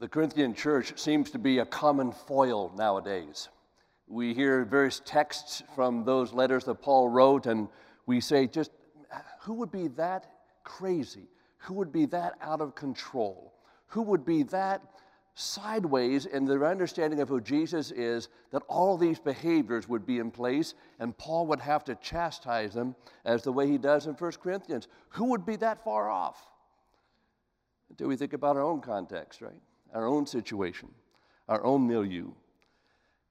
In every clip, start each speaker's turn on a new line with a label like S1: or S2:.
S1: The Corinthian church seems to be a common foil nowadays. We hear various texts from those letters that Paul wrote, and we say, just who would be that crazy? Who would be that out of control? Who would be that sideways in their understanding of who Jesus is that all these behaviors would be in place and Paul would have to chastise them as the way he does in 1 Corinthians? Who would be that far off? Until we think about our own context, right? Our own situation, our own milieu.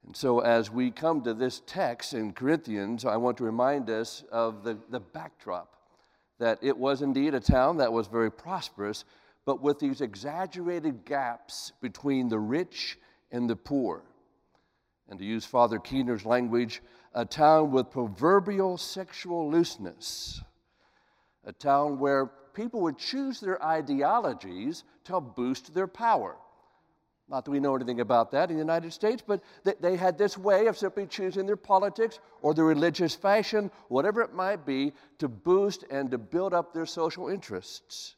S1: And so, as we come to this text in Corinthians, I want to remind us of the, the backdrop that it was indeed a town that was very prosperous, but with these exaggerated gaps between the rich and the poor. And to use Father Keener's language, a town with proverbial sexual looseness, a town where people would choose their ideologies to boost their power. Not that we know anything about that in the United States, but they had this way of simply choosing their politics or their religious fashion, whatever it might be, to boost and to build up their social interests.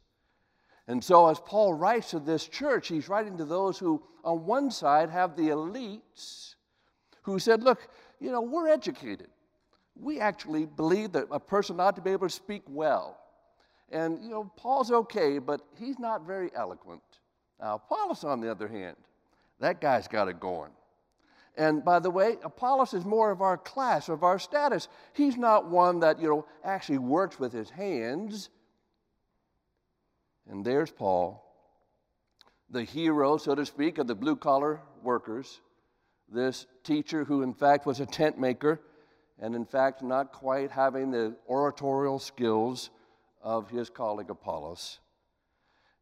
S1: And so, as Paul writes to this church, he's writing to those who, on one side, have the elites who said, Look, you know, we're educated. We actually believe that a person ought to be able to speak well. And, you know, Paul's okay, but he's not very eloquent. Now, Apollos, on the other hand, that guy's got it going. And by the way, Apollos is more of our class, of our status. He's not one that, you know, actually works with his hands. And there's Paul, the hero, so to speak, of the blue collar workers. This teacher who, in fact, was a tent maker and, in fact, not quite having the oratorial skills of his colleague Apollos.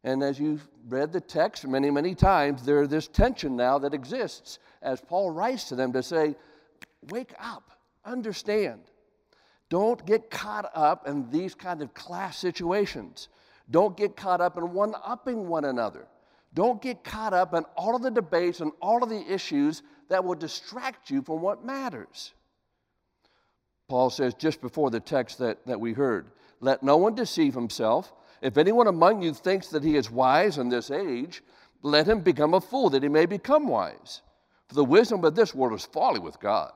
S1: And as you've read the text many, many times, there's this tension now that exists as Paul writes to them to say, Wake up, understand. Don't get caught up in these kind of class situations. Don't get caught up in one upping one another. Don't get caught up in all of the debates and all of the issues that will distract you from what matters. Paul says just before the text that, that we heard, let no one deceive himself. If anyone among you thinks that he is wise in this age, let him become a fool that he may become wise. For the wisdom of this world is folly with God.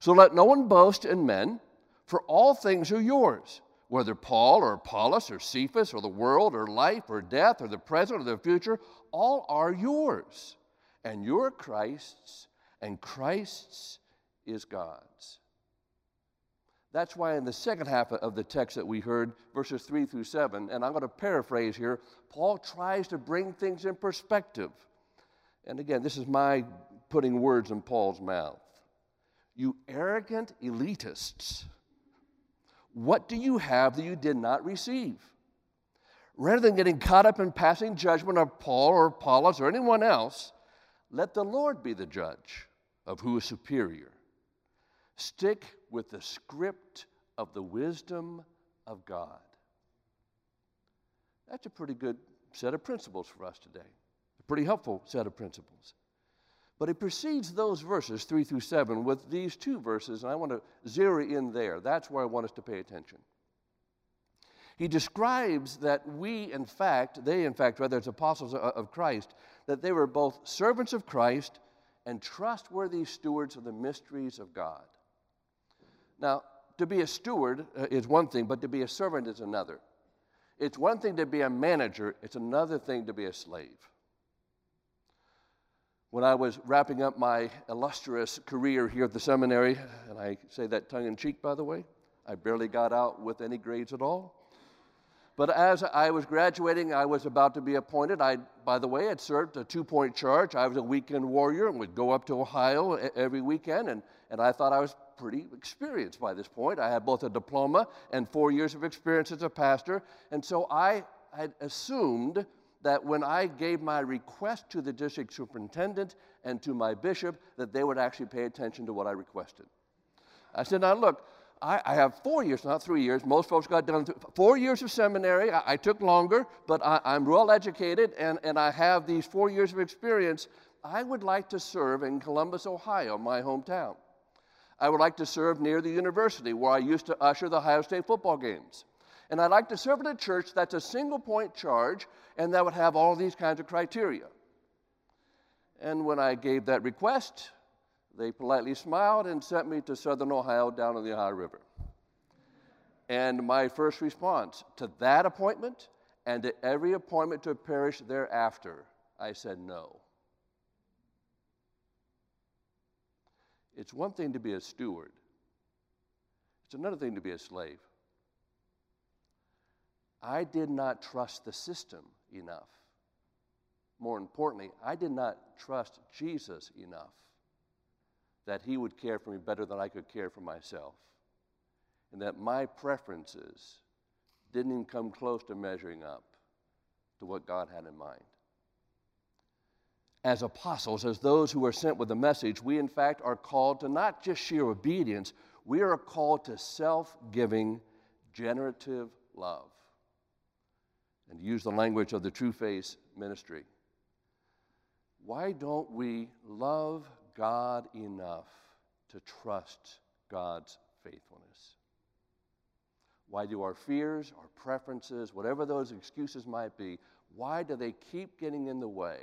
S1: So let no one boast in men, for all things are yours, whether Paul or Apollos or Cephas or the world or life or death or the present or the future, all are yours. And you're Christ's, and Christ's is God's. That's why in the second half of the text that we heard, verses 3 through 7, and I'm going to paraphrase here, Paul tries to bring things in perspective. And again, this is my putting words in Paul's mouth. You arrogant elitists, what do you have that you did not receive? Rather than getting caught up in passing judgment of Paul or Apollos or anyone else, let the Lord be the judge of who is superior. Stick with the script of the wisdom of God. That's a pretty good set of principles for us today, a pretty helpful set of principles. But he precedes those verses, 3 through 7, with these two verses, and I want to zero in there. That's where I want us to pay attention. He describes that we, in fact, they, in fact, rather, as apostles of Christ, that they were both servants of Christ and trustworthy stewards of the mysteries of God. Now, to be a steward uh, is one thing, but to be a servant is another. It's one thing to be a manager, it's another thing to be a slave. When I was wrapping up my illustrious career here at the seminary, and I say that tongue in cheek, by the way, I barely got out with any grades at all. But as I was graduating, I was about to be appointed. I, by the way, had served a two point charge. I was a weekend warrior and would go up to Ohio every weekend, and, and I thought I was pretty experienced by this point. I had both a diploma and four years of experience as a pastor. And so I had assumed that when I gave my request to the district superintendent and to my bishop, that they would actually pay attention to what I requested. I said, now look, I, I have four years, not three years. Most folks got done four years of seminary. I, I took longer, but I, I'm well educated and, and I have these four years of experience. I would like to serve in Columbus, Ohio, my hometown. I would like to serve near the university where I used to usher the Ohio State football games. And I'd like to serve at a church that's a single point charge and that would have all these kinds of criteria. And when I gave that request, they politely smiled and sent me to Southern Ohio down on the Ohio River. And my first response to that appointment and to every appointment to a parish thereafter, I said no. It's one thing to be a steward, it's another thing to be a slave. I did not trust the system enough. More importantly, I did not trust Jesus enough that he would care for me better than I could care for myself. And that my preferences didn't even come close to measuring up to what God had in mind. As apostles, as those who are sent with the message, we in fact are called to not just sheer obedience, we are called to self giving, generative love. And use the language of the True Face ministry. Why don't we love God enough to trust God's faithfulness? Why do our fears, our preferences, whatever those excuses might be, why do they keep getting in the way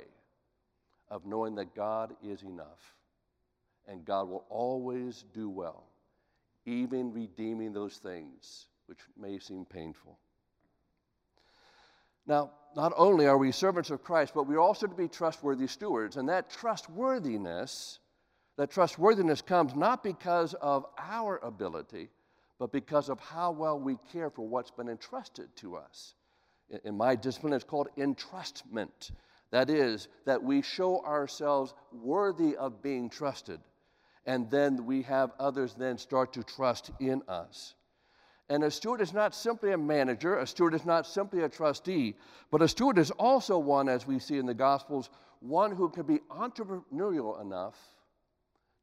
S1: of knowing that God is enough and God will always do well, even redeeming those things which may seem painful? Now, not only are we servants of Christ, but we're also to be trustworthy stewards. And that trustworthiness, that trustworthiness comes not because of our ability, but because of how well we care for what's been entrusted to us. In my discipline, it's called entrustment. That is, that we show ourselves worthy of being trusted. And then we have others then start to trust in us. And a steward is not simply a manager, a steward is not simply a trustee, but a steward is also one, as we see in the Gospels, one who can be entrepreneurial enough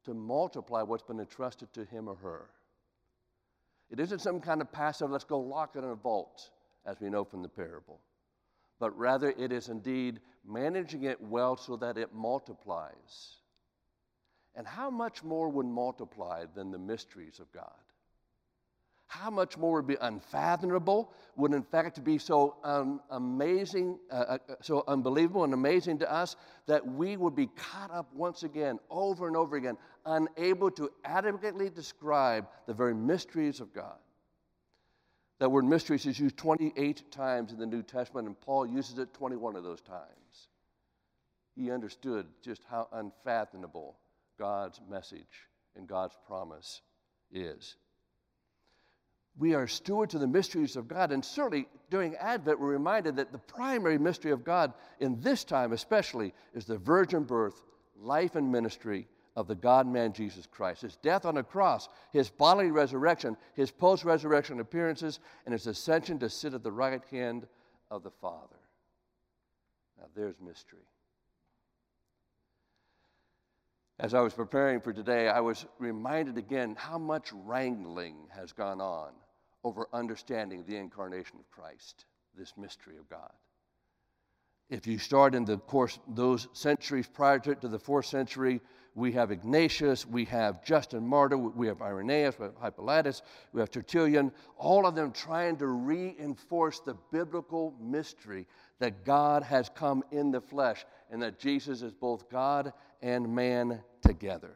S1: to multiply what's been entrusted to him or her. It isn't some kind of passive, let's go lock it in a vault, as we know from the parable, but rather it is indeed managing it well so that it multiplies. And how much more would multiply than the mysteries of God? how much more would be unfathomable, would in fact be so um, amazing, uh, uh, so unbelievable and amazing to us that we would be caught up once again, over and over again, unable to adequately describe the very mysteries of God. That word mysteries is used 28 times in the New Testament, and Paul uses it 21 of those times. He understood just how unfathomable God's message and God's promise is we are stewards of the mysteries of God. And certainly during Advent, we're reminded that the primary mystery of God in this time, especially, is the virgin birth, life, and ministry of the God man Jesus Christ. His death on a cross, his bodily resurrection, his post resurrection appearances, and his ascension to sit at the right hand of the Father. Now, there's mystery. As I was preparing for today, I was reminded again how much wrangling has gone on over understanding the incarnation of Christ, this mystery of God. If you start in the course those centuries prior to, to the fourth century, we have Ignatius, we have Justin Martyr, we have Irenaeus, we have Hippolytus, we have Tertullian, all of them trying to reinforce the biblical mystery that God has come in the flesh and that Jesus is both God and man together.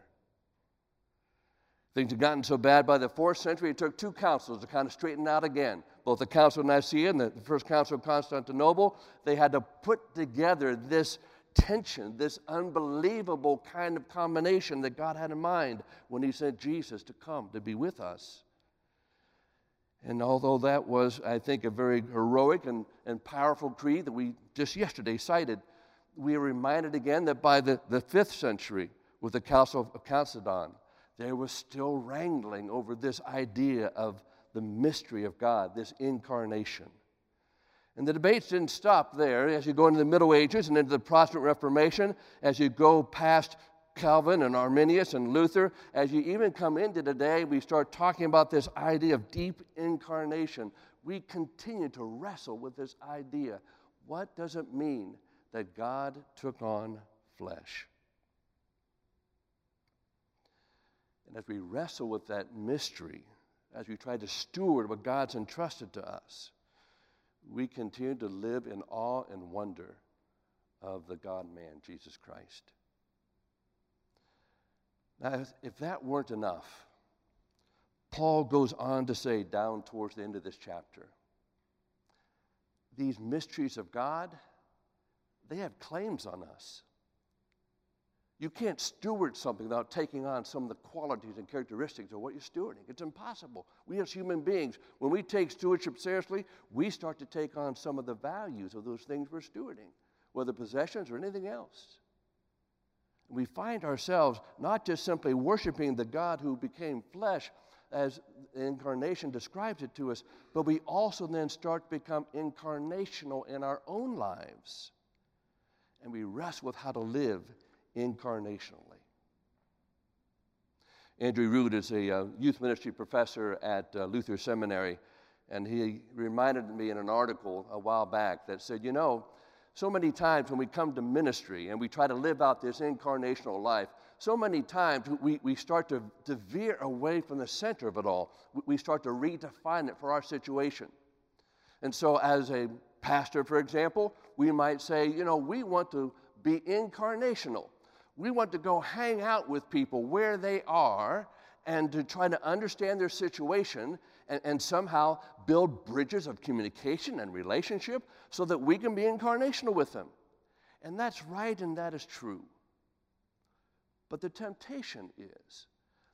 S1: Things had gotten so bad by the fourth century, it took two councils to kind of straighten out again. Both the Council of Nicaea and the first Council of Constantinople, they had to put together this tension, this unbelievable kind of combination that God had in mind when He sent Jesus to come to be with us. And although that was, I think, a very heroic and, and powerful creed that we just yesterday cited, we are reminded again that by the, the fifth century, with the Council of Chalcedon, there was still wrangling over this idea of the mystery of God, this incarnation. And the debates didn't stop there. As you go into the Middle Ages and into the Protestant Reformation, as you go past Calvin and Arminius and Luther, as you even come into today, we start talking about this idea of deep incarnation. We continue to wrestle with this idea. What does it mean that God took on flesh? And as we wrestle with that mystery, as we try to steward what God's entrusted to us, we continue to live in awe and wonder of the God man, Jesus Christ. Now, if, that weren't enough, Paul goes on to say down towards the end of this chapter these mysteries of God, they have claims on us. You can't steward something without taking on some of the qualities and characteristics of what you're stewarding. It's impossible. We as human beings, when we take stewardship seriously, we start to take on some of the values of those things we're stewarding, whether possessions or anything else. We find ourselves not just simply worshiping the God who became flesh, as the incarnation describes it to us, but we also then start to become incarnational in our own lives. And we wrestle with how to live incarnationally. Andrew Root is a uh, youth ministry professor at uh, Luther Seminary, and he reminded me in an article a while back that said, You know, so many times when we come to ministry and we try to live out this incarnational life, so many times we, we start to, to veer away from the center of it all. We start to redefine it for our situation. And so, as a pastor, for example, we might say, you know, we want to be incarnational. We want to go hang out with people where they are and to try to understand their situation and, and, somehow build bridges of communication and relationship so that we can be incarnational with them. And that's right and that is true. But the temptation is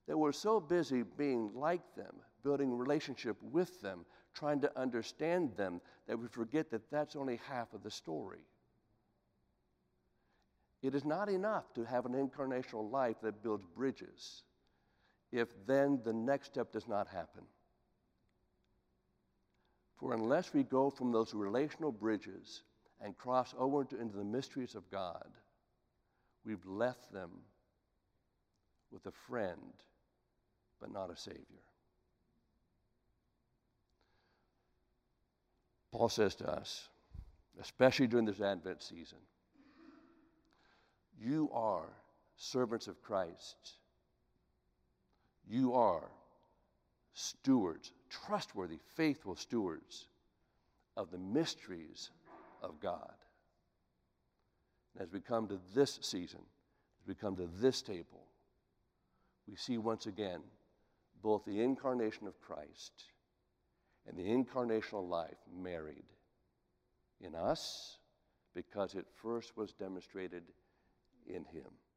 S1: that we're so busy being like them, building relationship with them, trying to understand them, that we forget that that's only half of the story. It is not enough to have an incarnational life that builds bridges if then the next step does not happen. For unless we go from those relational bridges and cross over into the mysteries of God, we've left them with a friend, but not a Savior. Paul says to us, especially during this Advent season, you are servants of Christ. You are stewards, trustworthy, faithful stewards of the mysteries of God. And as we come to this season, as we come to this table, we see once again both the incarnation of Christ and the incarnational life married in us because it first was demonstrated in Him.